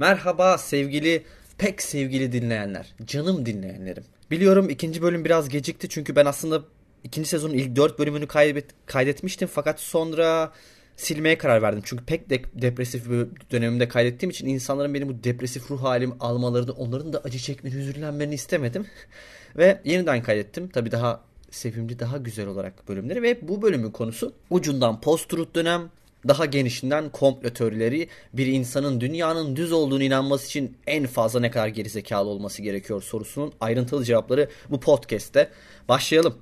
Merhaba sevgili, pek sevgili dinleyenler, canım dinleyenlerim. Biliyorum ikinci bölüm biraz gecikti çünkü ben aslında ikinci sezonun ilk dört bölümünü kaybet, kaydetmiştim fakat sonra silmeye karar verdim. Çünkü pek de depresif bir dönemimde kaydettiğim için insanların benim bu depresif ruh halimi almalarını, onların da acı çekmeni, hüzünlenmeni istemedim. ve yeniden kaydettim. Tabii daha sevimli, daha güzel olarak bölümleri ve bu bölümün konusu ucundan post-truth dönem, daha genişinden komplo teorileri bir insanın dünyanın düz olduğunu inanması için en fazla ne kadar gerizekalı olması gerekiyor sorusunun ayrıntılı cevapları bu podcast'te. Başlayalım.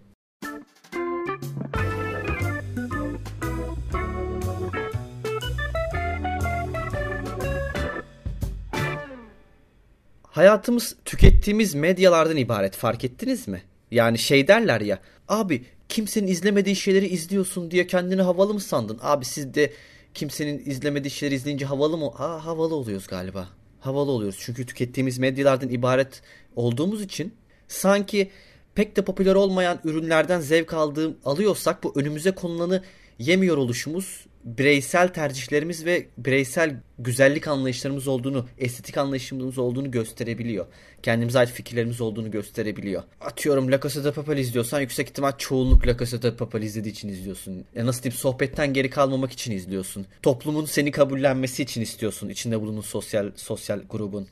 Hayatımız tükettiğimiz medyalardan ibaret fark ettiniz mi? Yani şey derler ya abi kimsenin izlemediği şeyleri izliyorsun diye kendini havalı mı sandın? Abi siz de kimsenin izlemediği şeyleri izleyince havalı mı? Aa havalı oluyoruz galiba. Havalı oluyoruz. Çünkü tükettiğimiz medyalardan ibaret olduğumuz için sanki pek de popüler olmayan ürünlerden zevk aldığım alıyorsak bu önümüze konulanı yemiyor oluşumuz bireysel tercihlerimiz ve bireysel güzellik anlayışlarımız olduğunu, estetik anlayışımız olduğunu gösterebiliyor. Kendimize ait fikirlerimiz olduğunu gösterebiliyor. Atıyorum La Casa de Papel izliyorsan yüksek ihtimal çoğunluk La Casa de Papel izlediği için izliyorsun. Ya nasıl diyeyim sohbetten geri kalmamak için izliyorsun. Toplumun seni kabullenmesi için istiyorsun. İçinde bulunduğun sosyal sosyal grubun.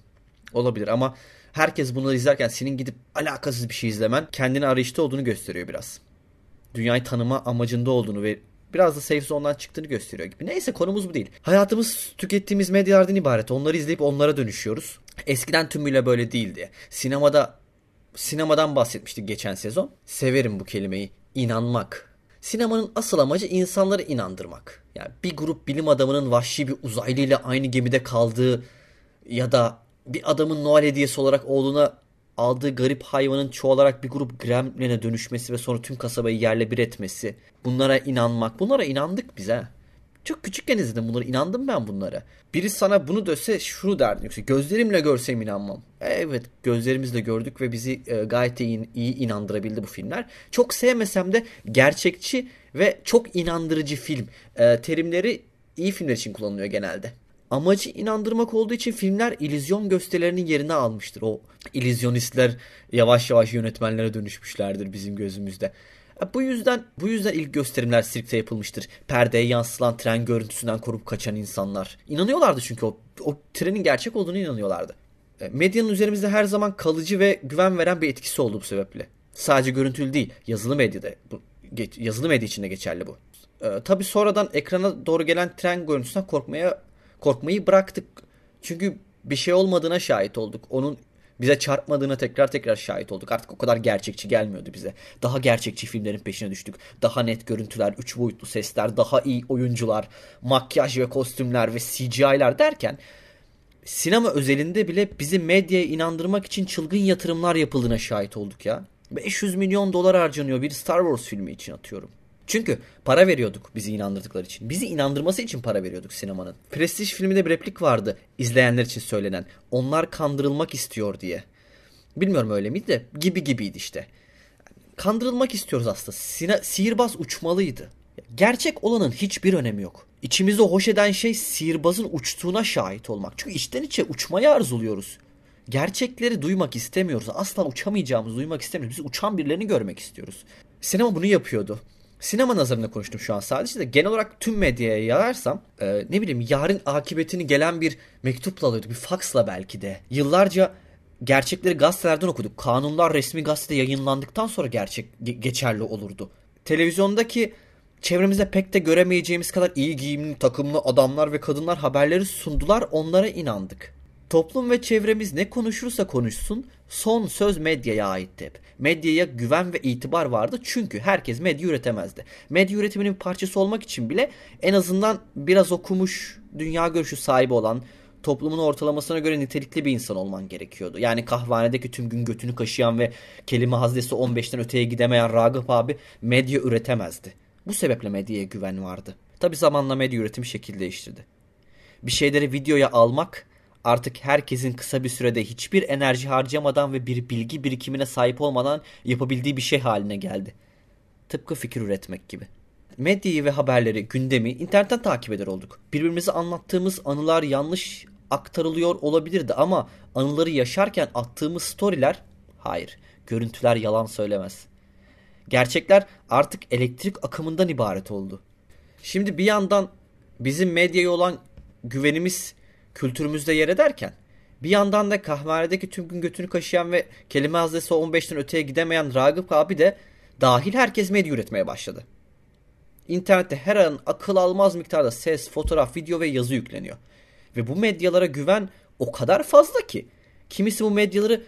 Olabilir ama herkes bunları izlerken senin gidip alakasız bir şey izlemen kendini arayışta olduğunu gösteriyor biraz. Dünyayı tanıma amacında olduğunu ve biraz da safe zone'dan çıktığını gösteriyor gibi. Neyse konumuz bu değil. Hayatımız tükettiğimiz medyalardan ibaret. Onları izleyip onlara dönüşüyoruz. Eskiden tümüyle böyle değildi. Sinemada sinemadan bahsetmiştik geçen sezon. Severim bu kelimeyi. İnanmak. Sinemanın asıl amacı insanları inandırmak. Yani bir grup bilim adamının vahşi bir uzaylı ile aynı gemide kaldığı ya da bir adamın Noel hediyesi olarak oğluna aldığı garip hayvanın çoğalarak bir grup gremlin'e dönüşmesi ve sonra tüm kasabayı yerle bir etmesi. Bunlara inanmak. Bunlara inandık bize. Çok küçükken izledim bunları. inandım ben bunlara. Biri sana bunu döse şunu derdin. Yoksa gözlerimle görsem inanmam. Evet gözlerimizle gördük ve bizi e, gayet iyi, iyi inandırabildi bu filmler. Çok sevmesem de gerçekçi ve çok inandırıcı film e, terimleri iyi filmler için kullanılıyor genelde amacı inandırmak olduğu için filmler illüzyon gösterilerinin yerini almıştır. O illüzyonistler yavaş yavaş yönetmenlere dönüşmüşlerdir bizim gözümüzde. E, bu yüzden bu yüzden ilk gösterimler sirkte yapılmıştır. Perdeye yansılan tren görüntüsünden korup kaçan insanlar. İnanıyorlardı çünkü o, o trenin gerçek olduğunu inanıyorlardı. E, medyanın üzerimizde her zaman kalıcı ve güven veren bir etkisi oldu bu sebeple. Sadece görüntülü değil, yazılı medyada bu yazılı medya içinde geçerli bu. Ee, tabii sonradan ekrana doğru gelen tren görüntüsünden korkmaya korkmayı bıraktık. Çünkü bir şey olmadığına şahit olduk. Onun bize çarpmadığına tekrar tekrar şahit olduk. Artık o kadar gerçekçi gelmiyordu bize. Daha gerçekçi filmlerin peşine düştük. Daha net görüntüler, üç boyutlu sesler, daha iyi oyuncular, makyaj ve kostümler ve CGI'ler derken sinema özelinde bile bizi medyaya inandırmak için çılgın yatırımlar yapıldığına şahit olduk ya. 500 milyon dolar harcanıyor bir Star Wars filmi için atıyorum. Çünkü para veriyorduk bizi inandırdıkları için. Bizi inandırması için para veriyorduk sinemanın. Prestij filminde bir replik vardı izleyenler için söylenen. Onlar kandırılmak istiyor diye. Bilmiyorum öyle miydi de gibi gibiydi işte. Kandırılmak istiyoruz aslında. Sine, sihirbaz uçmalıydı. Gerçek olanın hiçbir önemi yok. İçimizde hoş eden şey sihirbazın uçtuğuna şahit olmak. Çünkü içten içe uçmayı arzuluyoruz. Gerçekleri duymak istemiyoruz. Asla uçamayacağımızı duymak istemiyoruz. Biz uçan birilerini görmek istiyoruz. Sinema bunu yapıyordu sinema nazarında konuştum şu an sadece de genel olarak tüm medyaya yararsam e, ne bileyim yarın akıbetini gelen bir mektupla alıyorduk bir faksla belki de. Yıllarca gerçekleri gazetelerden okuduk. Kanunlar resmi gazetede yayınlandıktan sonra gerçek geçerli olurdu. Televizyondaki çevremizde pek de göremeyeceğimiz kadar iyi giyimli takımlı adamlar ve kadınlar haberleri sundular onlara inandık. Toplum ve çevremiz ne konuşursa konuşsun son söz medyaya aitti hep. Medyaya güven ve itibar vardı çünkü herkes medya üretemezdi. Medya üretiminin parçası olmak için bile en azından biraz okumuş, dünya görüşü sahibi olan, toplumun ortalamasına göre nitelikli bir insan olman gerekiyordu. Yani kahvanedeki tüm gün götünü kaşıyan ve kelime haznesi 15'ten öteye gidemeyen Ragıp abi medya üretemezdi. Bu sebeple medyaya güven vardı. Tabi zamanla medya üretimi şekil değiştirdi. Bir şeyleri videoya almak artık herkesin kısa bir sürede hiçbir enerji harcamadan ve bir bilgi birikimine sahip olmadan yapabildiği bir şey haline geldi. Tıpkı fikir üretmek gibi. Medyayı ve haberleri, gündemi internetten takip eder olduk. Birbirimize anlattığımız anılar yanlış aktarılıyor olabilirdi ama anıları yaşarken attığımız storyler hayır. Görüntüler yalan söylemez. Gerçekler artık elektrik akımından ibaret oldu. Şimdi bir yandan bizim medyaya olan güvenimiz kültürümüzde yer ederken bir yandan da kahvehanedeki tüm gün götünü kaşıyan ve kelime haznesi 15'ten öteye gidemeyen Ragıp abi de dahil herkes medya üretmeye başladı. İnternette her an akıl almaz miktarda ses, fotoğraf, video ve yazı yükleniyor. Ve bu medyalara güven o kadar fazla ki kimisi bu medyaları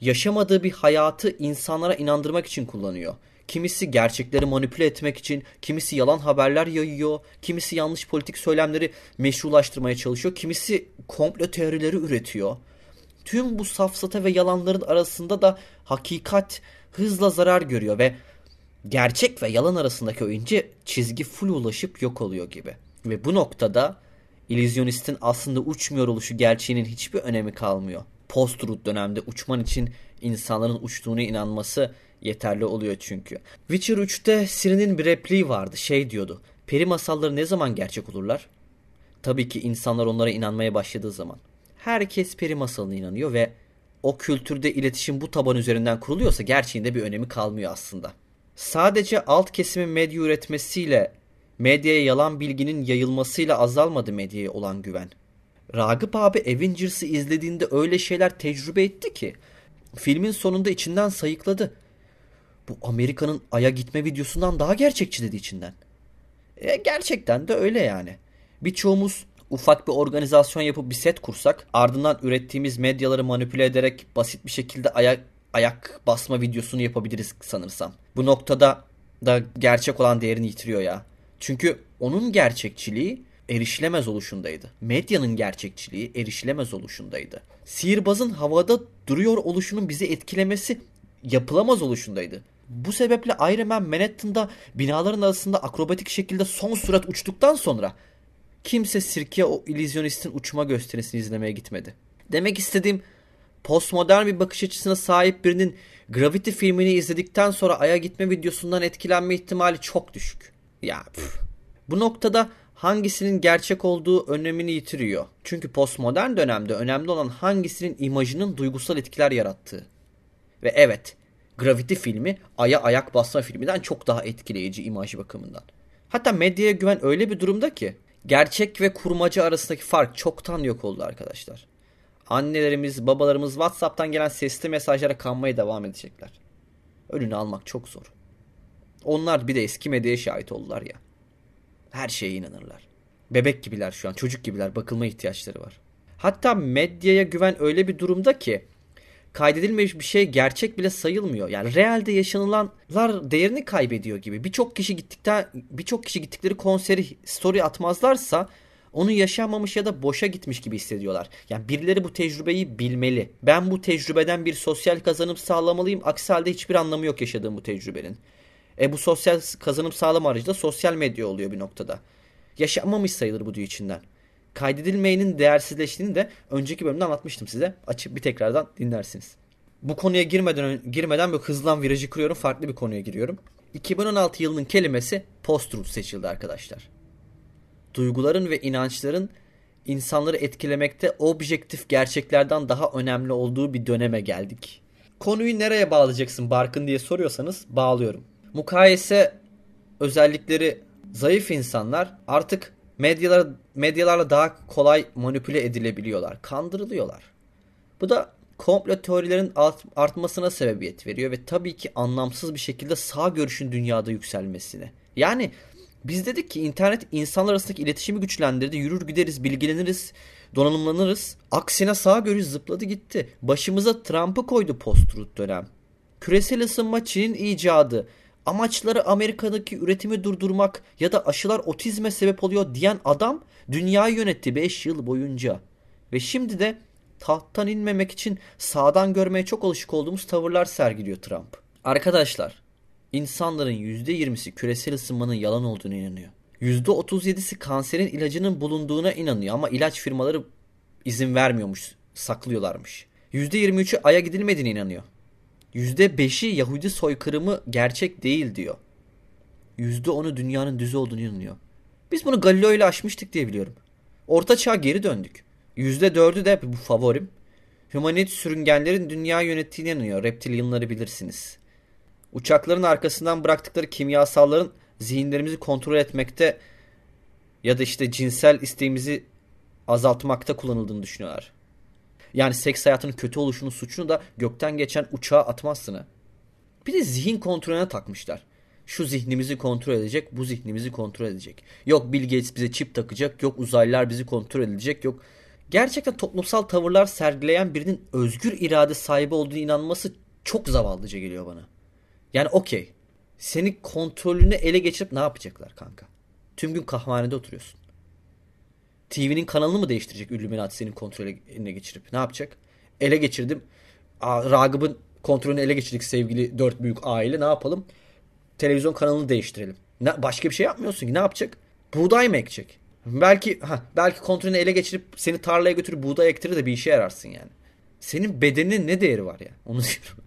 yaşamadığı bir hayatı insanlara inandırmak için kullanıyor. Kimisi gerçekleri manipüle etmek için, kimisi yalan haberler yayıyor, kimisi yanlış politik söylemleri meşrulaştırmaya çalışıyor, kimisi komplo teorileri üretiyor. Tüm bu safsata ve yalanların arasında da hakikat hızla zarar görüyor ve gerçek ve yalan arasındaki o ince çizgi full ulaşıp yok oluyor gibi. Ve bu noktada illüzyonistin aslında uçmuyor oluşu gerçeğinin hiçbir önemi kalmıyor. Post-truth dönemde uçman için insanların uçtuğunu inanması yeterli oluyor çünkü. Witcher 3'te Ciri'nin bir repliği vardı. Şey diyordu. Peri masalları ne zaman gerçek olurlar? Tabii ki insanlar onlara inanmaya başladığı zaman. Herkes peri masalına inanıyor ve o kültürde iletişim bu taban üzerinden kuruluyorsa gerçeğinde bir önemi kalmıyor aslında. Sadece alt kesimin medya üretmesiyle, medyaya yalan bilginin yayılmasıyla azalmadı medyaya olan güven. Ragıp abi Avengers'ı izlediğinde öyle şeyler tecrübe etti ki filmin sonunda içinden sayıkladı. Bu Amerika'nın Ay'a gitme videosundan daha gerçekçi dedi içinden. E, gerçekten de öyle yani. Birçoğumuz ufak bir organizasyon yapıp bir set kursak ardından ürettiğimiz medyaları manipüle ederek basit bir şekilde ayak ayak basma videosunu yapabiliriz sanırsam. Bu noktada da gerçek olan değerini yitiriyor ya. Çünkü onun gerçekçiliği erişilemez oluşundaydı. Medyanın gerçekçiliği erişilemez oluşundaydı. Sihirbazın havada duruyor oluşunun bizi etkilemesi yapılamaz oluşundaydı. Bu sebeple Iron Man Manhattan'da binaların arasında akrobatik şekilde son sürat uçtuktan sonra kimse sirke o illüzyonistin uçma gösterisini izlemeye gitmedi. Demek istediğim postmodern bir bakış açısına sahip birinin Gravity filmini izledikten sonra Ay'a gitme videosundan etkilenme ihtimali çok düşük. Ya püf. Bu noktada hangisinin gerçek olduğu önemini yitiriyor. Çünkü postmodern dönemde önemli olan hangisinin imajının duygusal etkiler yarattığı. Ve evet, Gravity filmi Ay'a ayak basma filminden çok daha etkileyici imaj bakımından. Hatta medyaya güven öyle bir durumda ki gerçek ve kurmaca arasındaki fark çoktan yok oldu arkadaşlar. Annelerimiz, babalarımız WhatsApp'tan gelen sesli mesajlara kanmaya devam edecekler. Önünü almak çok zor. Onlar bir de eski medyaya şahit oldular ya. Her şeye inanırlar. Bebek gibiler şu an, çocuk gibiler. Bakılma ihtiyaçları var. Hatta medyaya güven öyle bir durumda ki kaydedilmemiş bir şey gerçek bile sayılmıyor. Yani realde yaşanılanlar değerini kaybediyor gibi. Birçok kişi gittikten birçok kişi gittikleri konseri story atmazlarsa onu yaşanmamış ya da boşa gitmiş gibi hissediyorlar. Yani birileri bu tecrübeyi bilmeli. Ben bu tecrübeden bir sosyal kazanım sağlamalıyım. Aksi halde hiçbir anlamı yok yaşadığım bu tecrübenin. E bu sosyal kazanım sağlama aracı da sosyal medya oluyor bir noktada. Yaşanmamış sayılır bu içinden. Kaydedilmeyenin değersizleştiğini de önceki bölümde anlatmıştım size. Açıp bir tekrardan dinlersiniz. Bu konuya girmeden girmeden böyle hızlan virajı kırıyorum. Farklı bir konuya giriyorum. 2016 yılının kelimesi post-truth seçildi arkadaşlar. Duyguların ve inançların insanları etkilemekte objektif gerçeklerden daha önemli olduğu bir döneme geldik. Konuyu nereye bağlayacaksın Barkın diye soruyorsanız bağlıyorum. Mukayese özellikleri zayıf insanlar artık medyalar, medyalarla daha kolay manipüle edilebiliyorlar. Kandırılıyorlar. Bu da komplo teorilerin artmasına sebebiyet veriyor ve tabii ki anlamsız bir şekilde sağ görüşün dünyada yükselmesine. Yani biz dedik ki internet insanlar arasındaki iletişimi güçlendirdi. Yürür gideriz, bilgileniriz, donanımlanırız. Aksine sağ görüş zıpladı gitti. Başımıza Trump'ı koydu post-truth dönem. Küresel ısınma Çin'in icadı. Amaçları Amerika'daki üretimi durdurmak ya da aşılar otizme sebep oluyor diyen adam dünyayı yönetti 5 yıl boyunca. Ve şimdi de tahttan inmemek için sağdan görmeye çok alışık olduğumuz tavırlar sergiliyor Trump. Arkadaşlar, insanların %20'si küresel ısınmanın yalan olduğunu inanıyor. %37'si kanserin ilacının bulunduğuna inanıyor ama ilaç firmaları izin vermiyormuş, saklıyorlarmış. %23'ü Ay'a gidilmediğine inanıyor. %5'i Yahudi soykırımı gerçek değil diyor. %10'u dünyanın düz olduğunu inanıyor. Biz bunu Galileo ile aşmıştık diye biliyorum. Orta çağ geri döndük. %4'ü de bu favorim. Humanoid sürüngenlerin dünya yönettiğine inanıyor. Reptilyanları bilirsiniz. Uçakların arkasından bıraktıkları kimyasalların zihinlerimizi kontrol etmekte ya da işte cinsel isteğimizi azaltmakta kullanıldığını düşünüyorlar. Yani seks hayatının kötü oluşunun suçunu da gökten geçen uçağa atmazsın ha. Bir de zihin kontrolüne takmışlar. Şu zihnimizi kontrol edecek, bu zihnimizi kontrol edecek. Yok Bill Gates bize çip takacak, yok uzaylılar bizi kontrol edecek, yok. Gerçekten toplumsal tavırlar sergileyen birinin özgür irade sahibi olduğunu inanması çok zavallıca geliyor bana. Yani okey. Seni kontrolünü ele geçirip ne yapacaklar kanka? Tüm gün kahvehanede oturuyorsun. TV'nin kanalını mı değiştirecek Illuminati senin kontrolüne geçirip? Ne yapacak? Ele geçirdim. Ragıp'ın kontrolünü ele geçirdik sevgili dört büyük aile. Ne yapalım? Televizyon kanalını değiştirelim. Ne, başka bir şey yapmıyorsun ki. Ne yapacak? Buğday mı ekecek? Belki ha, belki kontrolünü ele geçirip seni tarlaya götürüp buğday ektirir de bir işe yararsın yani. Senin bedeninin ne değeri var ya? Onu diyorum.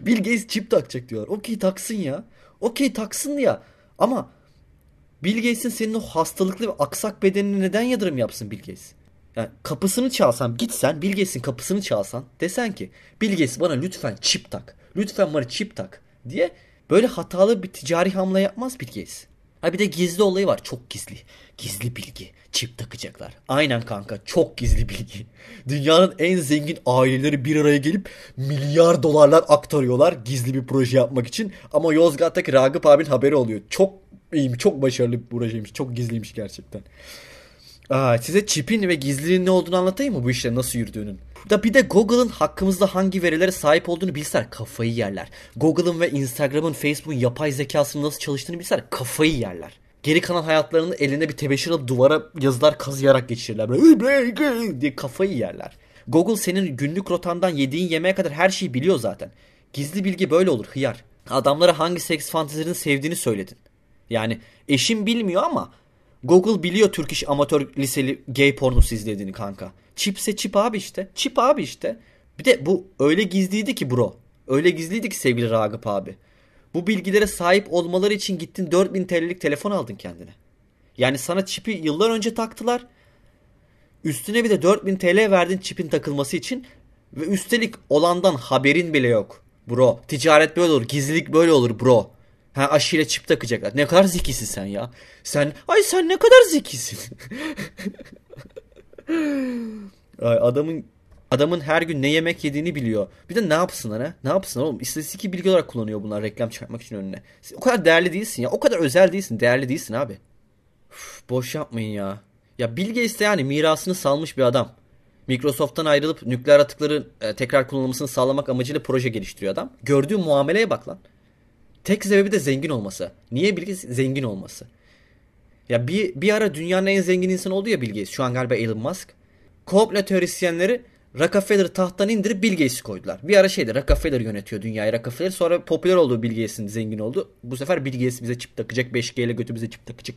Bill Gates çip takacak diyorlar. Okey taksın ya. Okey taksın ya. Ama Bill Gates'in senin o hastalıklı ve aksak bedenine neden yatırım yapsın Bill Gates? Yani kapısını çalsan gitsen Bill Gates'in kapısını çalsan desen ki Bill Gates bana lütfen çip tak. Lütfen bana çip tak diye böyle hatalı bir ticari hamle yapmaz Bill Gates. Ha bir de gizli olayı var. Çok gizli. Gizli bilgi. Çip takacaklar. Aynen kanka. Çok gizli bilgi. Dünyanın en zengin aileleri bir araya gelip milyar dolarlar aktarıyorlar gizli bir proje yapmak için. Ama Yozgat'taki Ragıp abinin haberi oluyor. Çok iyiymiş. Çok başarılı bir projeymiş. Çok gizliymiş gerçekten. Aa, size çipin ve gizliliğin ne olduğunu anlatayım mı bu işlerin nasıl yürüdüğünün? Da bir de Google'ın hakkımızda hangi verilere sahip olduğunu bilseler kafayı yerler. Google'ın ve Instagram'ın, Facebook'un yapay zekasının nasıl çalıştığını bilseler kafayı yerler. Geri kalan hayatlarını eline bir tebeşir alıp duvara yazılar kazıyarak geçirirler. Böyle diye kafayı yerler. Google senin günlük rotandan yediğin yemeğe kadar her şeyi biliyor zaten. Gizli bilgi böyle olur hıyar. Adamlara hangi seks fantezilerini sevdiğini söyledin. Yani eşim bilmiyor ama Google biliyor Türk iş amatör liseli gay pornosu izlediğini kanka. Çipse çip abi işte. Çip abi işte. Bir de bu öyle gizliydi ki bro. Öyle gizliydi ki sevgili Ragıp abi. Bu bilgilere sahip olmaları için gittin 4000 TL'lik telefon aldın kendine. Yani sana çipi yıllar önce taktılar. Üstüne bir de 4000 TL verdin çipin takılması için. Ve üstelik olandan haberin bile yok. Bro ticaret böyle olur. Gizlilik böyle olur bro. Ha aşıyla çip takacaklar. Ne kadar zekisin sen ya. Sen ay sen ne kadar zekisin. ay adamın adamın her gün ne yemek yediğini biliyor. Bir de ne yapsınlar ha? Ne yapsınlar oğlum? İstatistik bilgi olarak kullanıyor bunlar reklam çıkartmak için önüne. O kadar değerli değilsin ya. O kadar özel değilsin. Değerli değilsin abi. Uf, boş yapmayın ya. Ya Bill Gates yani mirasını salmış bir adam. Microsoft'tan ayrılıp nükleer atıkları e, tekrar kullanılmasını sağlamak amacıyla proje geliştiriyor adam. Gördüğü muameleye bak lan. Tek sebebi de zengin olması. Niye Bill Gates? Zengin olması. Ya bir, bir ara dünyanın en zengin insanı oldu ya Bill Gates. Şu an galiba Elon Musk. Komple teorisyenleri Rockefeller'ı tahttan indirip Bill Gates'i koydular. Bir ara şeydi Rockefeller yönetiyor dünyayı Rockefeller. Sonra popüler oldu Bill Gates'in zengin oldu. Bu sefer Bill Gates bize çip takacak. 5G ile götümüze çip takacak.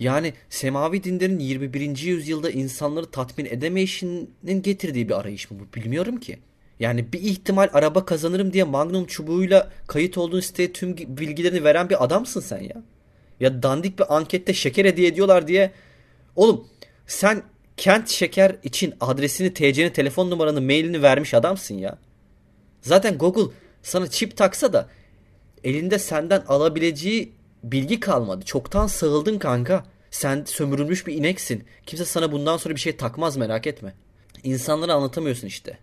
Yani semavi dinlerin 21. yüzyılda insanları tatmin edemeyişinin getirdiği bir arayış mı bu bilmiyorum ki. Yani bir ihtimal araba kazanırım diye Magnum çubuğuyla kayıt olduğun siteye tüm bilgilerini veren bir adamsın sen ya. Ya dandik bir ankette şeker hediye ediyorlar diye. Oğlum sen kent şeker için adresini, TC'ni, telefon numaranı, mailini vermiş adamsın ya. Zaten Google sana çip taksa da elinde senden alabileceği bilgi kalmadı. Çoktan sığıldın kanka. Sen sömürülmüş bir ineksin. Kimse sana bundan sonra bir şey takmaz merak etme. İnsanlara anlatamıyorsun işte.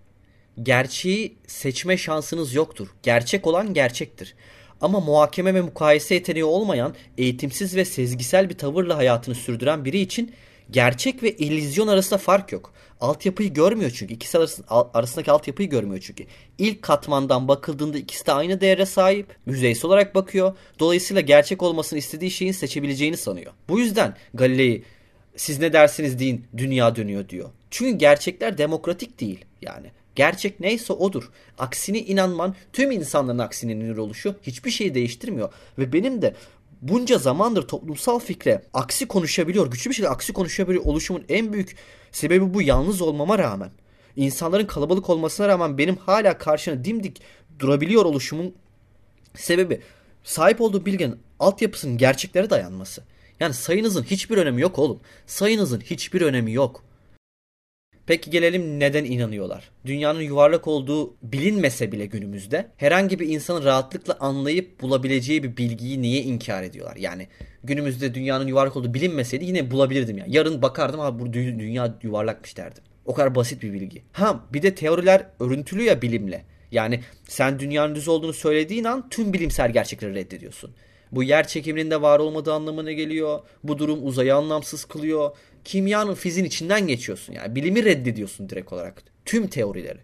Gerçeği seçme şansınız yoktur. Gerçek olan gerçektir. Ama muhakeme ve mukayese yeteneği olmayan, eğitimsiz ve sezgisel bir tavırla hayatını sürdüren biri için gerçek ve illüzyon arasında fark yok. Altyapıyı görmüyor çünkü. İkisi arasındaki altyapıyı görmüyor çünkü. İlk katmandan bakıldığında ikisi de aynı değere sahip. Yüzeysel olarak bakıyor. Dolayısıyla gerçek olmasını istediği şeyin seçebileceğini sanıyor. Bu yüzden Galilei siz ne dersiniz deyin dünya dönüyor diyor. Çünkü gerçekler demokratik değil yani. Gerçek neyse odur. Aksine inanman tüm insanların aksine inanır oluşu hiçbir şeyi değiştirmiyor. Ve benim de bunca zamandır toplumsal fikre aksi konuşabiliyor, güçlü bir şekilde aksi konuşabiliyor oluşumun en büyük sebebi bu yalnız olmama rağmen. İnsanların kalabalık olmasına rağmen benim hala karşına dimdik durabiliyor oluşumun sebebi sahip olduğu bilginin altyapısının gerçeklere dayanması. Yani sayınızın hiçbir önemi yok oğlum. Sayınızın hiçbir önemi yok. Peki gelelim neden inanıyorlar? Dünyanın yuvarlak olduğu bilinmese bile günümüzde herhangi bir insanın rahatlıkla anlayıp bulabileceği bir bilgiyi niye inkar ediyorlar? Yani günümüzde dünyanın yuvarlak olduğu bilinmeseydi yine bulabilirdim ya. Yarın bakardım abi bu dünya yuvarlakmış derdim. O kadar basit bir bilgi. Ha bir de teoriler örüntülü ya bilimle. Yani sen dünyanın düz olduğunu söylediğin an tüm bilimsel gerçekleri reddediyorsun. Bu yer çekiminin de var olmadığı anlamına geliyor. Bu durum uzayı anlamsız kılıyor. Kimyanın fizin içinden geçiyorsun yani. Bilimi reddediyorsun direkt olarak. Tüm teorileri.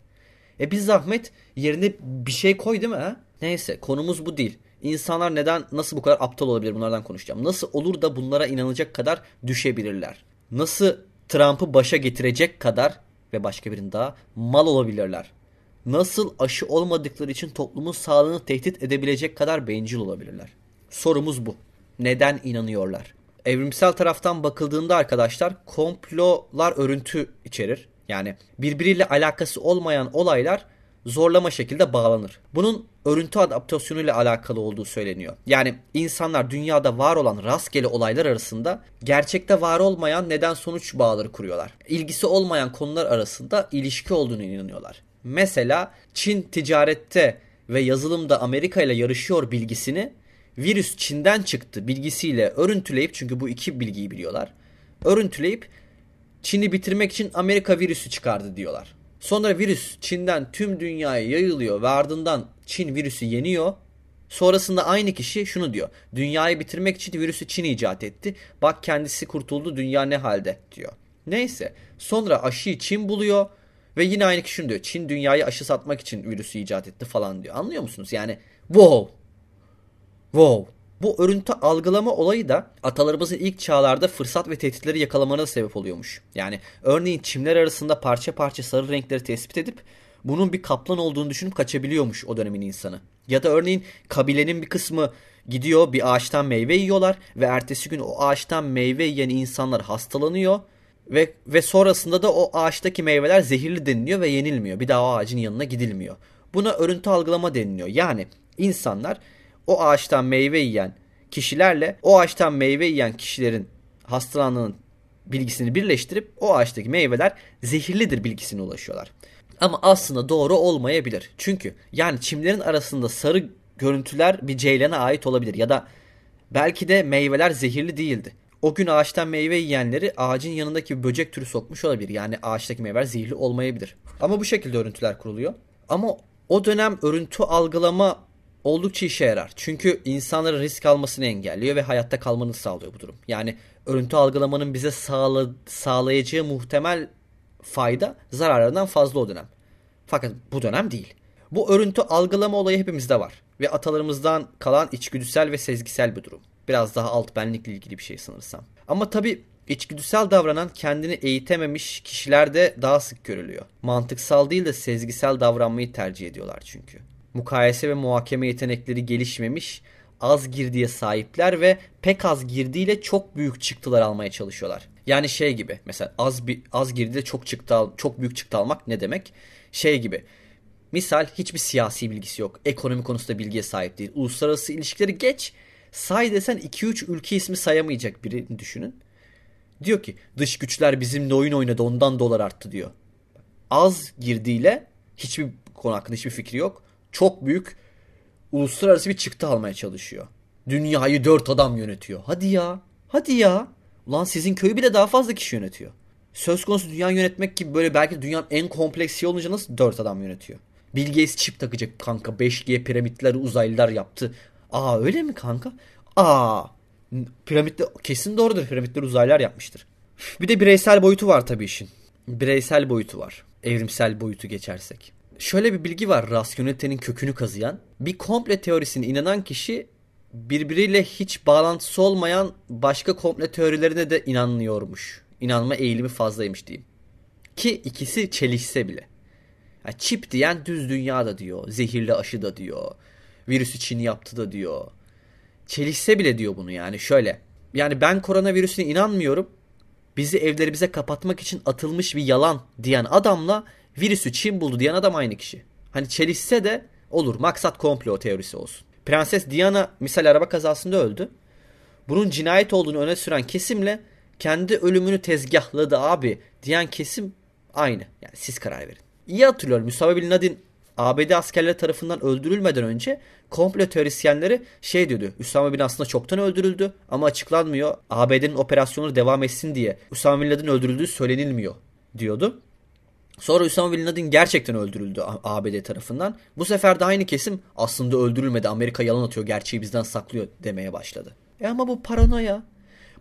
E bir zahmet yerine bir şey koy değil mi ha? Neyse konumuz bu değil. İnsanlar neden nasıl bu kadar aptal olabilir bunlardan konuşacağım. Nasıl olur da bunlara inanacak kadar düşebilirler? Nasıl Trump'ı başa getirecek kadar ve başka birinin daha mal olabilirler? Nasıl aşı olmadıkları için toplumun sağlığını tehdit edebilecek kadar bencil olabilirler? Sorumuz bu. Neden inanıyorlar? Evrimsel taraftan bakıldığında arkadaşlar komplolar örüntü içerir. Yani birbiriyle alakası olmayan olaylar zorlama şekilde bağlanır. Bunun örüntü adaptasyonuyla alakalı olduğu söyleniyor. Yani insanlar dünyada var olan rastgele olaylar arasında gerçekte var olmayan neden sonuç bağları kuruyorlar. İlgisi olmayan konular arasında ilişki olduğunu inanıyorlar. Mesela Çin ticarette ve yazılımda Amerika ile yarışıyor bilgisini virüs Çin'den çıktı bilgisiyle örüntüleyip çünkü bu iki bilgiyi biliyorlar. Örüntüleyip Çin'i bitirmek için Amerika virüsü çıkardı diyorlar. Sonra virüs Çin'den tüm dünyaya yayılıyor ve ardından Çin virüsü yeniyor. Sonrasında aynı kişi şunu diyor. Dünyayı bitirmek için virüsü Çin icat etti. Bak kendisi kurtuldu dünya ne halde diyor. Neyse sonra aşıyı Çin buluyor ve yine aynı kişi şunu diyor. Çin dünyayı aşı satmak için virüsü icat etti falan diyor. Anlıyor musunuz? Yani wow Wow. Bu örüntü algılama olayı da atalarımızın ilk çağlarda fırsat ve tehditleri yakalamana sebep oluyormuş. Yani örneğin çimler arasında parça parça sarı renkleri tespit edip bunun bir kaplan olduğunu düşünüp kaçabiliyormuş o dönemin insanı. Ya da örneğin kabilenin bir kısmı gidiyor bir ağaçtan meyve yiyorlar ve ertesi gün o ağaçtan meyve yiyen insanlar hastalanıyor ve ve sonrasında da o ağaçtaki meyveler zehirli deniliyor ve yenilmiyor. Bir daha o ağacın yanına gidilmiyor. Buna örüntü algılama deniliyor. Yani insanlar o ağaçtan meyve yiyen kişilerle o ağaçtan meyve yiyen kişilerin hastalandığının bilgisini birleştirip o ağaçtaki meyveler zehirlidir bilgisine ulaşıyorlar. Ama aslında doğru olmayabilir. Çünkü yani çimlerin arasında sarı görüntüler bir ceylana ait olabilir ya da belki de meyveler zehirli değildi. O gün ağaçtan meyve yiyenleri ağacın yanındaki bir böcek türü sokmuş olabilir. Yani ağaçtaki meyveler zehirli olmayabilir. Ama bu şekilde örüntüler kuruluyor. Ama o dönem örüntü algılama oldukça işe yarar. Çünkü insanların risk almasını engelliyor ve hayatta kalmanı sağlıyor bu durum. Yani örüntü algılamanın bize sağla, sağlayacağı muhtemel fayda zararlarından fazla o dönem. Fakat bu dönem değil. Bu örüntü algılama olayı hepimizde var. Ve atalarımızdan kalan içgüdüsel ve sezgisel bir durum. Biraz daha alt benlikle ilgili bir şey sanırsam. Ama tabi içgüdüsel davranan kendini eğitememiş kişilerde daha sık görülüyor. Mantıksal değil de sezgisel davranmayı tercih ediyorlar çünkü mukayese ve muhakeme yetenekleri gelişmemiş, az girdiye sahipler ve pek az girdiyle çok büyük çıktılar almaya çalışıyorlar. Yani şey gibi mesela az bir az girdide çok çıktı çok büyük çıktı almak ne demek? Şey gibi. Misal hiçbir siyasi bilgisi yok. Ekonomi konusunda bilgiye sahip değil. Uluslararası ilişkileri geç. Say desen 2-3 ülke ismi sayamayacak birini düşünün. Diyor ki dış güçler bizimle oyun oynadı ondan dolar arttı diyor. Az girdiyle hiçbir konu hakkında hiçbir fikri yok çok büyük uluslararası bir çıktı almaya çalışıyor. Dünyayı dört adam yönetiyor. Hadi ya. Hadi ya. Ulan sizin köyü bile daha fazla kişi yönetiyor. Söz konusu dünya yönetmek gibi böyle belki dünyanın en kompleks şey olunca nasıl dört adam yönetiyor? Bill Gates çip takacak kanka. 5G piramitler uzaylılar yaptı. Aa öyle mi kanka? Aa piramitte kesin doğrudur. Piramitler uzaylılar yapmıştır. Bir de bireysel boyutu var tabii işin. Bireysel boyutu var. Evrimsel boyutu geçersek şöyle bir bilgi var rasyonelitenin kökünü kazıyan. Bir komple teorisine inanan kişi birbiriyle hiç bağlantısı olmayan başka komple teorilerine de inanmıyormuş. İnanma eğilimi fazlaymış diyeyim. Ki ikisi çelişse bile. Yani çip diyen düz dünya da diyor. Zehirli aşı da diyor. Virüs için yaptı da diyor. Çelişse bile diyor bunu yani şöyle. Yani ben koronavirüsüne inanmıyorum. Bizi evlerimize kapatmak için atılmış bir yalan diyen adamla virüsü Çin buldu diyen adam aynı kişi. Hani çelişse de olur. Maksat komplo teorisi olsun. Prenses Diana misal araba kazasında öldü. bunun cinayet olduğunu öne süren kesimle kendi ölümünü tezgahladı abi diyen kesim aynı. Yani siz karar verin. İyi hatırlıyorum Mustafa Bin Laden ABD askerleri tarafından öldürülmeden önce komplo teorisyenleri şey diyordu. Usama Bin aslında çoktan öldürüldü ama açıklanmıyor. ABD'nin operasyonu devam etsin diye Usama Bin Laden öldürüldüğü söylenilmiyor diyordu. Sonra Usama Bin Laden gerçekten öldürüldü ABD tarafından. Bu sefer de aynı kesim aslında öldürülmedi. Amerika yalan atıyor, gerçeği bizden saklıyor demeye başladı. E ama bu paranoya.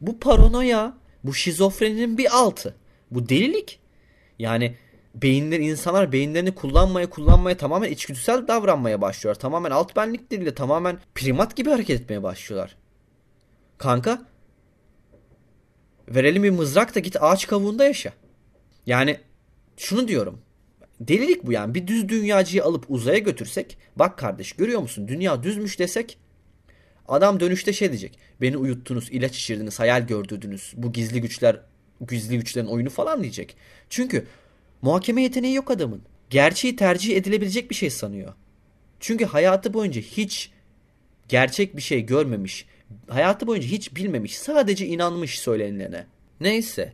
Bu paranoya, bu şizofreninin bir altı. Bu delilik. Yani beyinler insanlar beyinlerini kullanmaya kullanmaya tamamen içgüdüsel davranmaya başlıyorlar. Tamamen alt benlikleriyle tamamen primat gibi hareket etmeye başlıyorlar. Kanka verelim bir mızrak da git ağaç kavuğunda yaşa. Yani şunu diyorum. Delilik bu yani. Bir düz dünyacıyı alıp uzaya götürsek bak kardeş görüyor musun dünya düzmüş desek adam dönüşte şey diyecek. Beni uyuttunuz, ilaç içirdiniz, hayal gördürdünüz. Bu gizli güçler gizli güçlerin oyunu falan diyecek. Çünkü muhakeme yeteneği yok adamın. Gerçeği tercih edilebilecek bir şey sanıyor. Çünkü hayatı boyunca hiç gerçek bir şey görmemiş. Hayatı boyunca hiç bilmemiş. Sadece inanmış söylenilene. Neyse.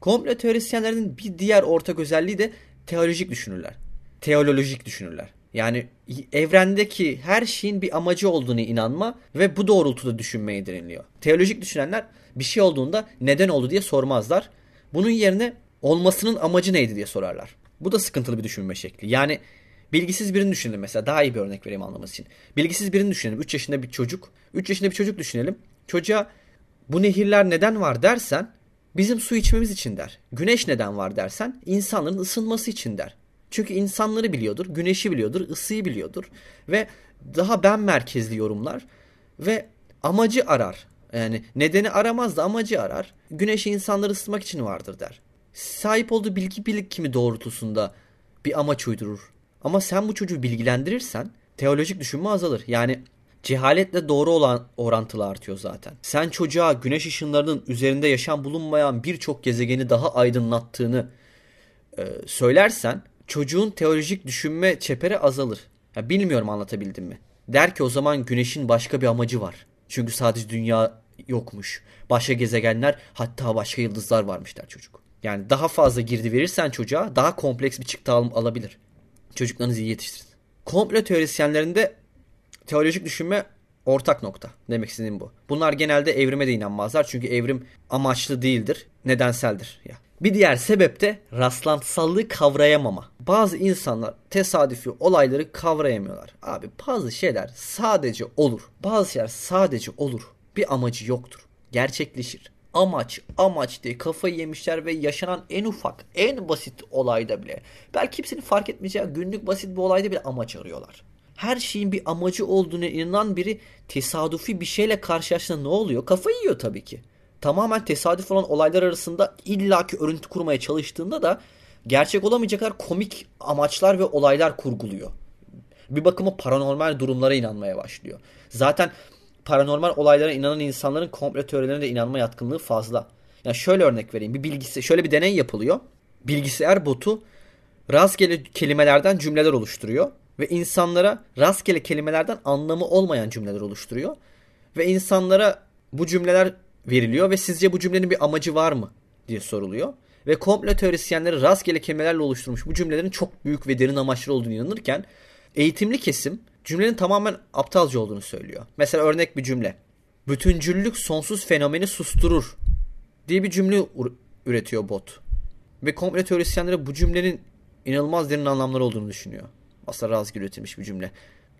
Komplo teorisyenlerin bir diğer ortak özelliği de teolojik düşünürler. Teolojik düşünürler. Yani evrendeki her şeyin bir amacı olduğunu inanma ve bu doğrultuda düşünmeye deniliyor. Teolojik düşünenler bir şey olduğunda neden oldu diye sormazlar. Bunun yerine olmasının amacı neydi diye sorarlar. Bu da sıkıntılı bir düşünme şekli. Yani bilgisiz birini düşünelim mesela. Daha iyi bir örnek vereyim anlaması için. Bilgisiz birini düşünelim. 3 yaşında bir çocuk. 3 yaşında bir çocuk düşünelim. Çocuğa bu nehirler neden var dersen Bizim su içmemiz için der. Güneş neden var dersen insanların ısınması için der. Çünkü insanları biliyordur, güneşi biliyordur, ısıyı biliyordur ve daha ben merkezli yorumlar ve amacı arar. Yani nedeni aramaz da amacı arar. Güneş insanları ısıtmak için vardır der. Sahip olduğu bilgi bilik kimi doğrultusunda bir amaç uydurur. Ama sen bu çocuğu bilgilendirirsen teolojik düşünme azalır. Yani Cehaletle doğru olan orantılı artıyor zaten. Sen çocuğa güneş ışınlarının üzerinde yaşam bulunmayan birçok gezegeni daha aydınlattığını e, söylersen çocuğun teolojik düşünme çeperi azalır. Ya bilmiyorum anlatabildim mi? Der ki o zaman güneşin başka bir amacı var. Çünkü sadece dünya yokmuş. Başka gezegenler hatta başka yıldızlar varmış der çocuk. Yani daha fazla girdi verirsen çocuğa daha kompleks bir çıktı al alabilir. Çocuklarınızı iyi yetiştirin. Komplo teorisyenlerinde teolojik düşünme ortak nokta. Demek istediğim bu. Bunlar genelde evrime de inanmazlar. Çünkü evrim amaçlı değildir. Nedenseldir. Ya. Bir diğer sebep de rastlantısallığı kavrayamama. Bazı insanlar tesadüfi olayları kavrayamıyorlar. Abi bazı şeyler sadece olur. Bazı şeyler sadece olur. Bir amacı yoktur. Gerçekleşir. Amaç, amaç diye kafayı yemişler ve yaşanan en ufak, en basit olayda bile belki kimsenin fark etmeyeceği günlük basit bir olayda bile amaç arıyorlar her şeyin bir amacı olduğunu inanan biri tesadüfi bir şeyle karşılaştığında ne oluyor? Kafayı yiyor tabii ki. Tamamen tesadüf olan olaylar arasında illaki örüntü kurmaya çalıştığında da gerçek olamayacak kadar komik amaçlar ve olaylar kurguluyor. Bir bakıma paranormal durumlara inanmaya başlıyor. Zaten paranormal olaylara inanan insanların komplo teorilerine de inanma yatkınlığı fazla. Yani şöyle örnek vereyim. Bir bilgisi şöyle bir deney yapılıyor. Bilgisayar botu rastgele kelimelerden cümleler oluşturuyor ve insanlara rastgele kelimelerden anlamı olmayan cümleler oluşturuyor. Ve insanlara bu cümleler veriliyor ve sizce bu cümlenin bir amacı var mı diye soruluyor. Ve komplo teorisyenleri rastgele kelimelerle oluşturmuş bu cümlelerin çok büyük ve derin amaçlı olduğunu inanırken eğitimli kesim cümlenin tamamen aptalca olduğunu söylüyor. Mesela örnek bir cümle. Bütüncüllük sonsuz fenomeni susturur diye bir cümle üretiyor bot. Ve komplo teorisyenleri bu cümlenin inanılmaz derin anlamları olduğunu düşünüyor. Aslında rastgele üretilmiş bir cümle.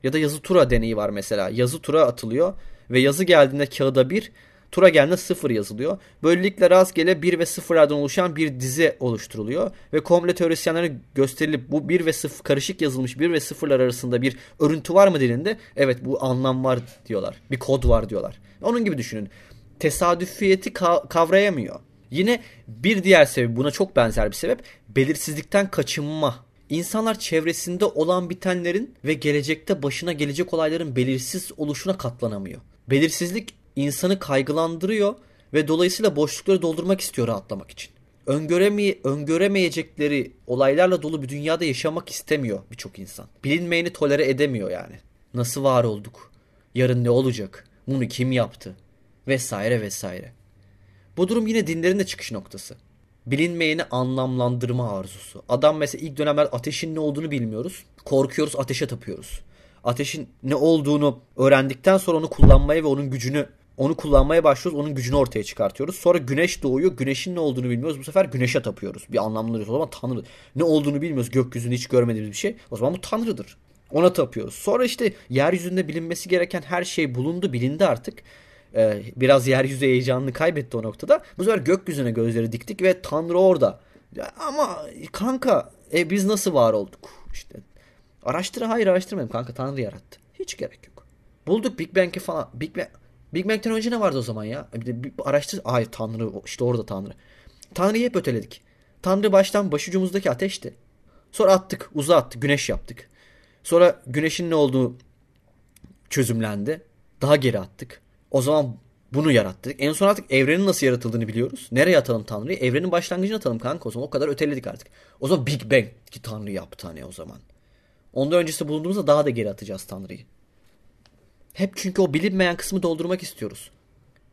Ya da yazı tura deneyi var mesela. Yazı tura atılıyor ve yazı geldiğinde kağıda bir, tura geldiğinde sıfır yazılıyor. Böylelikle rastgele bir ve sıfırlardan oluşan bir dizi oluşturuluyor. Ve komple teorisyenlere gösterilip bu bir ve sıfır karışık yazılmış bir ve sıfırlar arasında bir örüntü var mı dilinde? Evet bu anlam var diyorlar. Bir kod var diyorlar. Onun gibi düşünün. Tesadüfiyeti kavrayamıyor. Yine bir diğer sebep buna çok benzer bir sebep belirsizlikten kaçınma İnsanlar çevresinde olan bitenlerin ve gelecekte başına gelecek olayların belirsiz oluşuna katlanamıyor. Belirsizlik insanı kaygılandırıyor ve dolayısıyla boşlukları doldurmak istiyor rahatlamak için. Öngöremeye, öngöremeyecekleri olaylarla dolu bir dünyada yaşamak istemiyor birçok insan. Bilinmeyeni tolere edemiyor yani. Nasıl var olduk? Yarın ne olacak? Bunu kim yaptı? Vesaire vesaire. Bu durum yine dinlerin de çıkış noktası. Bilinmeyeni anlamlandırma arzusu. Adam mesela ilk dönemler ateşin ne olduğunu bilmiyoruz. Korkuyoruz, ateşe tapıyoruz. Ateşin ne olduğunu öğrendikten sonra onu kullanmaya ve onun gücünü onu kullanmaya başlıyoruz. Onun gücünü ortaya çıkartıyoruz. Sonra güneş doğuyor. Güneşin ne olduğunu bilmiyoruz. Bu sefer güneşe tapıyoruz. Bir anlamlandırıyoruz. O zaman tanrı. Ne olduğunu bilmiyoruz. Gökyüzünde hiç görmediğimiz bir şey. O zaman bu tanrıdır. Ona tapıyoruz. Sonra işte yeryüzünde bilinmesi gereken her şey bulundu. Bilindi artık. Ee, biraz yeryüzü heyecanını kaybetti o noktada. Bu sefer gökyüzüne gözleri diktik ve tanrı orada. Ya ama kanka e, biz nasıl var olduk? İşte araştır hayır araştırmayalım kanka tanrı yarattı. Hiç gerek yok. Bulduk Big Bang'i falan. Big Bang Big Bang'ten önce ne vardı o zaman ya? Bir de bir araştır. Hayır Tanrı işte orada Tanrı. Tanrı'yı hep öteledik. Tanrı baştan başucumuzdaki ateşti. Sonra attık, uza attık, güneş yaptık. Sonra güneşin ne olduğu çözümlendi. Daha geri attık. O zaman bunu yarattık. En son artık evrenin nasıl yaratıldığını biliyoruz. Nereye atalım Tanrı'yı? Evrenin başlangıcına atalım kanka o zaman. O kadar öteledik artık. O zaman Big Bang ki Tanrı yaptı hani o zaman. Ondan öncesi bulunduğumuzda daha da geri atacağız Tanrı'yı. Hep çünkü o bilinmeyen kısmı doldurmak istiyoruz.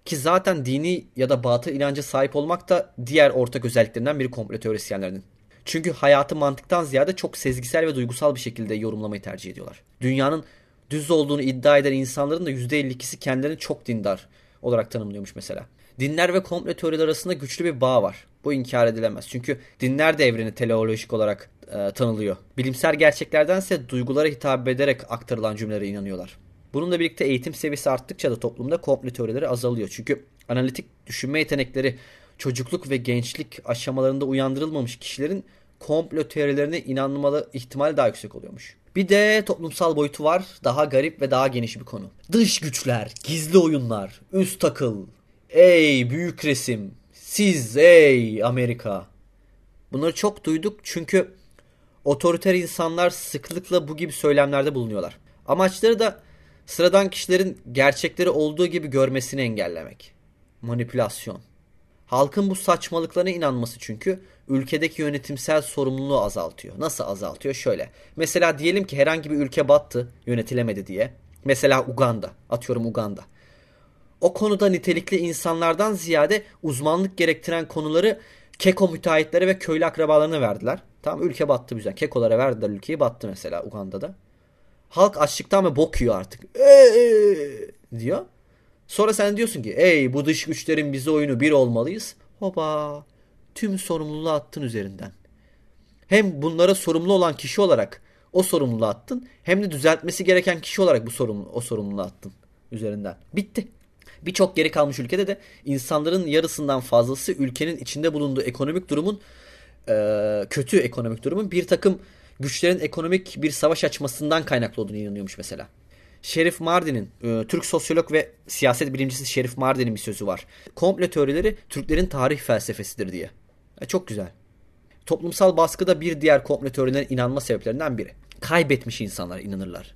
Ki zaten dini ya da batıl inanca sahip olmak da diğer ortak özelliklerinden biri komplo teorisyenlerinin. Çünkü hayatı mantıktan ziyade çok sezgisel ve duygusal bir şekilde yorumlamayı tercih ediyorlar. Dünyanın düz olduğunu iddia eden insanların da %52'si kendilerini çok dindar olarak tanımlıyormuş mesela. Dinler ve komplo teorileri arasında güçlü bir bağ var. Bu inkar edilemez. Çünkü dinler de evreni teleolojik olarak e, tanılıyor. Bilimsel gerçeklerdense duygulara hitap ederek aktarılan cümlelere inanıyorlar. Bununla birlikte eğitim seviyesi arttıkça da toplumda komplo teorileri azalıyor. Çünkü analitik düşünme yetenekleri çocukluk ve gençlik aşamalarında uyandırılmamış kişilerin komplo teorilerine inanmalı ihtimal daha yüksek oluyormuş. Bir de toplumsal boyutu var. Daha garip ve daha geniş bir konu. Dış güçler, gizli oyunlar, üst takıl. Ey büyük resim. Siz ey Amerika. Bunları çok duyduk çünkü otoriter insanlar sıklıkla bu gibi söylemlerde bulunuyorlar. Amaçları da Sıradan kişilerin gerçekleri olduğu gibi görmesini engellemek. Manipülasyon. Halkın bu saçmalıklarına inanması çünkü ülkedeki yönetimsel sorumluluğu azaltıyor. Nasıl azaltıyor? Şöyle. Mesela diyelim ki herhangi bir ülke battı, yönetilemedi diye. Mesela Uganda. Atıyorum Uganda. O konuda nitelikli insanlardan ziyade uzmanlık gerektiren konuları keko müteahhitlere ve köylü akrabalarına verdiler. Tamam ülke battı güzel. Kekolara verdiler ülkeyi battı mesela Uganda'da. Halk açlıktan ve bok yiyor artık. Eee diyor. Sonra sen diyorsun ki ey bu dış güçlerin bize oyunu bir olmalıyız. Hoba tüm sorumluluğu attın üzerinden. Hem bunlara sorumlu olan kişi olarak o sorumluluğu attın hem de düzeltmesi gereken kişi olarak bu sorumlu o sorumluluğu attın üzerinden. Bitti. Birçok geri kalmış ülkede de insanların yarısından fazlası ülkenin içinde bulunduğu ekonomik durumun e, kötü ekonomik durumun bir takım güçlerin ekonomik bir savaş açmasından kaynaklı olduğunu inanıyormuş mesela. Şerif Mardin'in, e, Türk sosyolog ve siyaset bilimcisi Şerif Mardin'in bir sözü var. Komple teorileri Türklerin tarih felsefesidir diye. E, çok güzel. Toplumsal baskıda bir diğer komple teorilerine inanma sebeplerinden biri. Kaybetmiş insanlar inanırlar.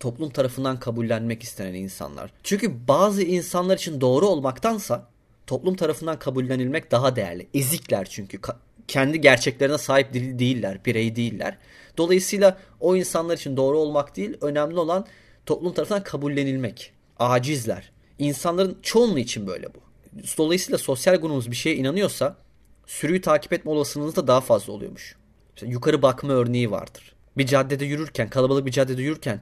Toplum tarafından kabullenmek istenen insanlar. Çünkü bazı insanlar için doğru olmaktansa toplum tarafından kabullenilmek daha değerli. Ezikler çünkü. Ka- kendi gerçeklerine sahip değiller, birey değiller. Dolayısıyla o insanlar için doğru olmak değil, önemli olan toplum tarafından kabullenilmek. Acizler. İnsanların çoğunluğu için böyle bu. Dolayısıyla sosyal grubumuz bir şeye inanıyorsa sürüyü takip etme olasılığınız da daha fazla oluyormuş. Mesela yukarı bakma örneği vardır. Bir caddede yürürken, kalabalık bir caddede yürürken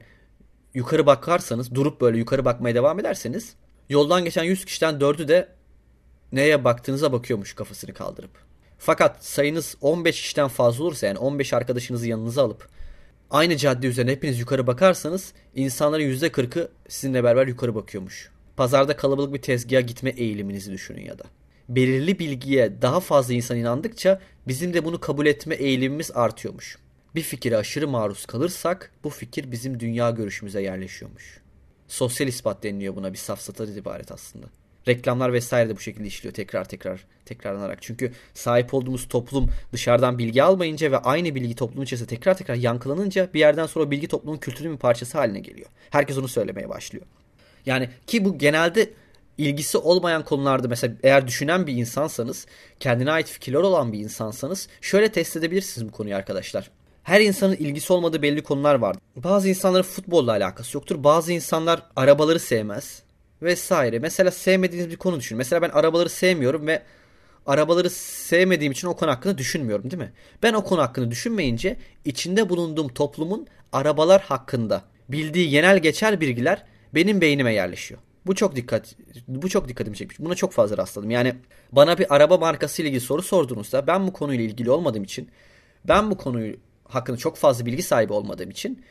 yukarı bakarsanız, durup böyle yukarı bakmaya devam ederseniz yoldan geçen 100 kişiden 4'ü de neye baktığınıza bakıyormuş kafasını kaldırıp. Fakat sayınız 15 kişiden fazla olursa yani 15 arkadaşınızı yanınıza alıp aynı cadde üzerine hepiniz yukarı bakarsanız insanların %40'ı sizinle beraber yukarı bakıyormuş. Pazarda kalabalık bir tezgaha gitme eğiliminizi düşünün ya da. Belirli bilgiye daha fazla insan inandıkça bizim de bunu kabul etme eğilimimiz artıyormuş. Bir fikire aşırı maruz kalırsak bu fikir bizim dünya görüşümüze yerleşiyormuş. Sosyal ispat deniliyor buna bir safsata ibaret aslında. Reklamlar vesaire de bu şekilde işliyor tekrar tekrar tekrarlanarak. Çünkü sahip olduğumuz toplum dışarıdan bilgi almayınca ve aynı bilgi toplumun içerisinde tekrar tekrar yankılanınca bir yerden sonra bilgi toplumun kültürünün bir parçası haline geliyor. Herkes onu söylemeye başlıyor. Yani ki bu genelde ilgisi olmayan konularda mesela eğer düşünen bir insansanız, kendine ait fikirler olan bir insansanız şöyle test edebilirsiniz bu konuyu arkadaşlar. Her insanın ilgisi olmadığı belli konular var. Bazı insanların futbolla alakası yoktur. Bazı insanlar arabaları sevmez. Vesaire. Mesela sevmediğiniz bir konu düşünün. Mesela ben arabaları sevmiyorum ve arabaları sevmediğim için o konu hakkında düşünmüyorum değil mi? Ben o konu hakkında düşünmeyince içinde bulunduğum toplumun arabalar hakkında bildiği genel geçer bilgiler benim beynime yerleşiyor. Bu çok dikkat bu çok dikkatimi çekmiş. Buna çok fazla rastladım. Yani bana bir araba markası ile ilgili soru sorduğunuzda ben bu konuyla ilgili olmadığım için ben bu konuyu hakkında çok fazla bilgi sahibi olmadığım için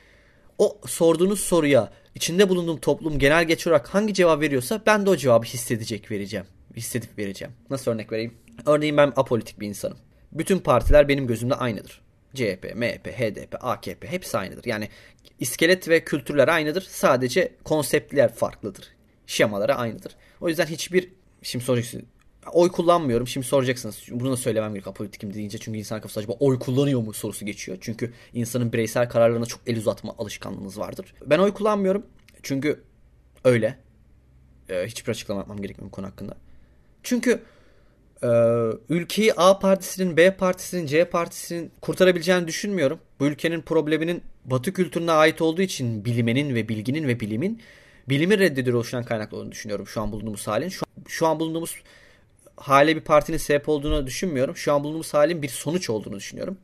o sorduğunuz soruya içinde bulunduğum toplum genel geçer olarak hangi cevap veriyorsa ben de o cevabı hissedecek vereceğim. Hissedip vereceğim. Nasıl örnek vereyim? Örneğin ben apolitik bir insanım. Bütün partiler benim gözümde aynıdır. CHP, MHP, HDP, AKP hepsi aynıdır. Yani iskelet ve kültürler aynıdır. Sadece konseptler farklıdır. Şemaları aynıdır. O yüzden hiçbir şimdi soracaksın oy kullanmıyorum. Şimdi soracaksınız. Bunu da söylemem gerekiyor apolitikim deyince. Çünkü insan kafası acaba oy kullanıyor mu sorusu geçiyor. Çünkü insanın bireysel kararlarına çok el uzatma alışkanlığınız vardır. Ben oy kullanmıyorum. Çünkü öyle. Ee, hiçbir açıklama yapmam gerekmiyor bu konu hakkında. Çünkü e, ülkeyi A partisinin, B partisinin, C partisinin kurtarabileceğini düşünmüyorum. Bu ülkenin probleminin Batı kültürüne ait olduğu için bilimenin ve bilginin ve bilimin bilimi reddediyor oluşan kaynaklı olduğunu düşünüyorum şu an bulunduğumuz halin. Şu, şu an bulunduğumuz hale bir partinin sebep olduğunu düşünmüyorum. Şu an bulunduğumuz halin bir sonuç olduğunu düşünüyorum.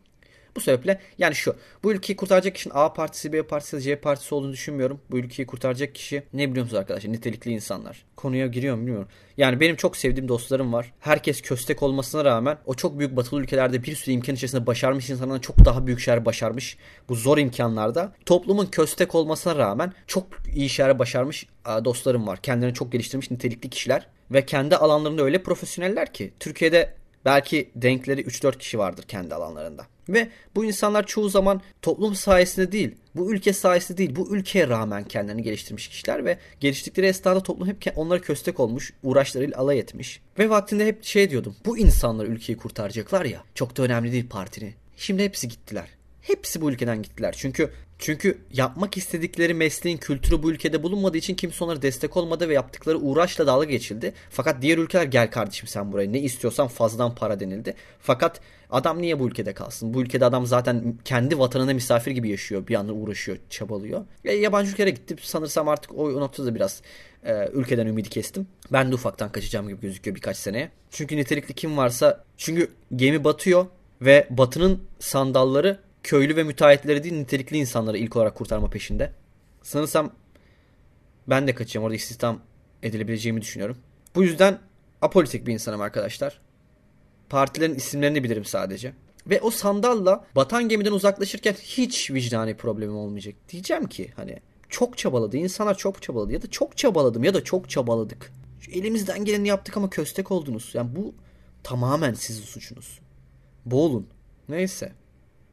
Bu sebeple yani şu bu ülkeyi kurtaracak kişinin A partisi, B partisi, C partisi olduğunu düşünmüyorum. Bu ülkeyi kurtaracak kişi ne biliyor musunuz arkadaşlar? Nitelikli insanlar. Konuya giriyor mu bilmiyorum. Yani benim çok sevdiğim dostlarım var. Herkes köstek olmasına rağmen o çok büyük batılı ülkelerde bir sürü imkan içerisinde başarmış insanlardan çok daha büyük şeyler başarmış. Bu zor imkanlarda toplumun köstek olmasına rağmen çok iyi şeyler başarmış dostlarım var. Kendilerini çok geliştirmiş nitelikli kişiler. Ve kendi alanlarında öyle profesyoneller ki Türkiye'de belki denkleri 3-4 kişi vardır kendi alanlarında. Ve bu insanlar çoğu zaman toplum sayesinde değil, bu ülke sayesinde değil, bu ülkeye rağmen kendilerini geliştirmiş kişiler ve geliştikleri esnada toplum hep onlara köstek olmuş, uğraşlarıyla alay etmiş. Ve vaktinde hep şey diyordum, bu insanlar ülkeyi kurtaracaklar ya, çok da önemli değil partini. Şimdi hepsi gittiler. Hepsi bu ülkeden gittiler. Çünkü çünkü yapmak istedikleri mesleğin kültürü bu ülkede bulunmadığı için kimse onlara destek olmadı ve yaptıkları uğraşla dalga geçildi. Fakat diğer ülkeler gel kardeşim sen buraya ne istiyorsan fazladan para denildi. Fakat adam niye bu ülkede kalsın? Bu ülkede adam zaten kendi vatanına misafir gibi yaşıyor. Bir yandan uğraşıyor, çabalıyor. Ve yabancı ülkelere gittim. Sanırsam artık o noktada biraz e, ülkeden ümidi kestim. Ben de ufaktan kaçacağım gibi gözüküyor birkaç seneye. Çünkü nitelikli kim varsa çünkü gemi batıyor ve batının sandalları köylü ve müteahhitleri değil nitelikli insanları ilk olarak kurtarma peşinde. Sanırsam ben de kaçacağım. Orada istihdam edilebileceğimi düşünüyorum. Bu yüzden apolitik bir insanım arkadaşlar. Partilerin isimlerini bilirim sadece. Ve o sandalla batan gemiden uzaklaşırken hiç vicdani problemim olmayacak. Diyeceğim ki hani çok çabaladı. insanlar çok çabaladı. Ya da çok çabaladım ya da çok çabaladık. Şu elimizden geleni yaptık ama köstek oldunuz. Yani bu tamamen sizin suçunuz. Boğulun. Neyse.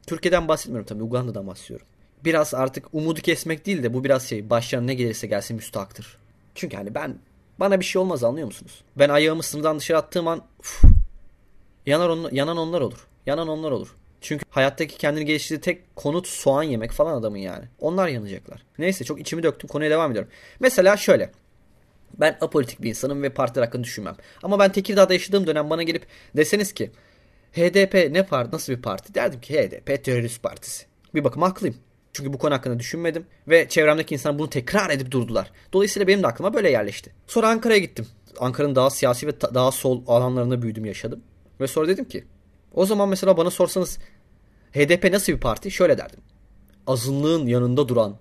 Türkiye'den bahsetmiyorum tabii. Uganda'dan bahsediyorum. Biraz artık umudu kesmek değil de bu biraz şey başlarına ne gelirse gelsin müstahaktır. Çünkü hani ben bana bir şey olmaz anlıyor musunuz? Ben ayağımı sınırdan dışarı attığım an uf, yanar on, yanan onlar olur. Yanan onlar olur. Çünkü hayattaki kendini geliştirdiği tek konut soğan yemek falan adamın yani. Onlar yanacaklar. Neyse çok içimi döktüm konuya devam ediyorum. Mesela şöyle. Ben apolitik bir insanım ve partiler hakkında düşünmem. Ama ben Tekirdağ'da yaşadığım dönem bana gelip deseniz ki HDP ne parti nasıl bir parti? Derdim ki HDP terörist partisi. Bir bakıma haklıyım. Çünkü bu konu hakkında düşünmedim ve çevremdeki insan bunu tekrar edip durdular. Dolayısıyla benim de aklıma böyle yerleşti. Sonra Ankara'ya gittim. Ankara'nın daha siyasi ve daha sol alanlarında büyüdüm yaşadım. Ve sonra dedim ki o zaman mesela bana sorsanız HDP nasıl bir parti? Şöyle derdim. Azınlığın yanında duran,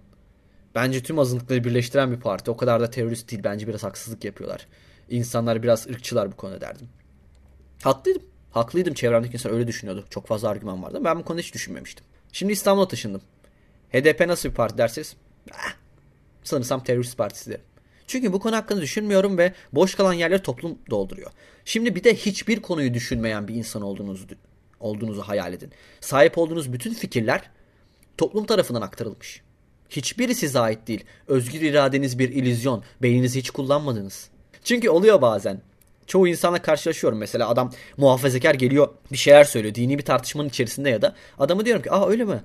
bence tüm azınlıkları birleştiren bir parti. O kadar da terörist değil. Bence biraz haksızlık yapıyorlar. İnsanlar biraz ırkçılar bu konuda derdim. Haklıydım. Haklıydım çevremdeki insan öyle düşünüyordu. Çok fazla argüman vardı. Ben bu konuda hiç düşünmemiştim. Şimdi İstanbul'a taşındım. HDP nasıl bir parti derseniz eh, sanırsam terörist partisi derim. Çünkü bu konu hakkında düşünmüyorum ve boş kalan yerleri toplum dolduruyor. Şimdi bir de hiçbir konuyu düşünmeyen bir insan olduğunuzu olduğunuzu hayal edin. Sahip olduğunuz bütün fikirler toplum tarafından aktarılmış. Hiçbiri size ait değil. Özgür iradeniz bir ilizyon. Beyninizi hiç kullanmadınız. Çünkü oluyor bazen çoğu insanla karşılaşıyorum. Mesela adam muhafazakar geliyor bir şeyler söylüyor. Dini bir tartışmanın içerisinde ya da adamı diyorum ki aa öyle mi?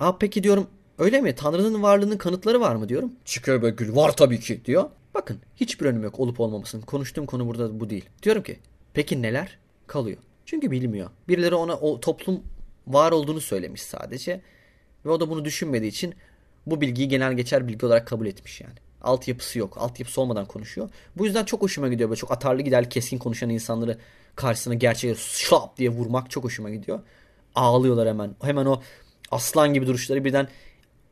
Aa peki diyorum öyle mi? Tanrı'nın varlığının kanıtları var mı diyorum. Çıkıyor böyle gül var tabii ki diyor. Bakın hiçbir önüm yok olup olmamasının. Konuştuğum konu burada bu değil. Diyorum ki peki neler? Kalıyor. Çünkü bilmiyor. Birileri ona o toplum var olduğunu söylemiş sadece. Ve o da bunu düşünmediği için bu bilgiyi genel geçer bilgi olarak kabul etmiş yani. Altyapısı yok. Altyapısı olmadan konuşuyor. Bu yüzden çok hoşuma gidiyor. Böyle çok atarlı giderli keskin konuşan insanları karşısına gerçeği şlap diye vurmak çok hoşuma gidiyor. Ağlıyorlar hemen. Hemen o aslan gibi duruşları birden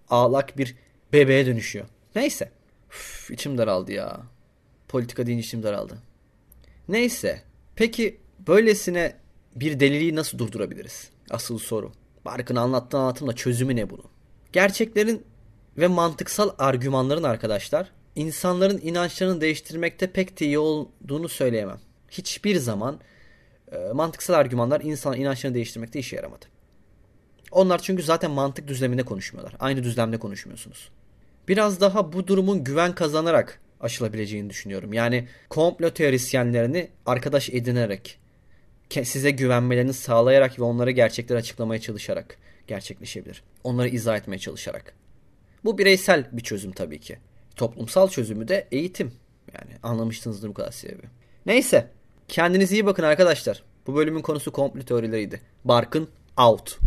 ağlak bir bebeğe dönüşüyor. Neyse. Üf, içim daraldı ya. Politika deyince içim daraldı. Neyse. Peki böylesine bir deliliği nasıl durdurabiliriz? Asıl soru. Barkın anlattığı anlatımla çözümü ne bunun? Gerçeklerin ve mantıksal argümanların arkadaşlar insanların inançlarını değiştirmekte pek de iyi olduğunu söyleyemem. Hiçbir zaman e, mantıksal argümanlar insan inançlarını değiştirmekte işe yaramadı. Onlar çünkü zaten mantık düzleminde konuşmuyorlar. Aynı düzlemde konuşmuyorsunuz. Biraz daha bu durumun güven kazanarak aşılabileceğini düşünüyorum. Yani komplo teorisyenlerini arkadaş edinerek, size güvenmelerini sağlayarak ve onlara gerçekleri açıklamaya çalışarak gerçekleşebilir. Onları izah etmeye çalışarak. Bu bireysel bir çözüm tabii ki. Toplumsal çözümü de eğitim. Yani anlamıştınızdır bu kadar sebebi. Neyse. Kendinize iyi bakın arkadaşlar. Bu bölümün konusu komplo teorileriydi. Barkın out.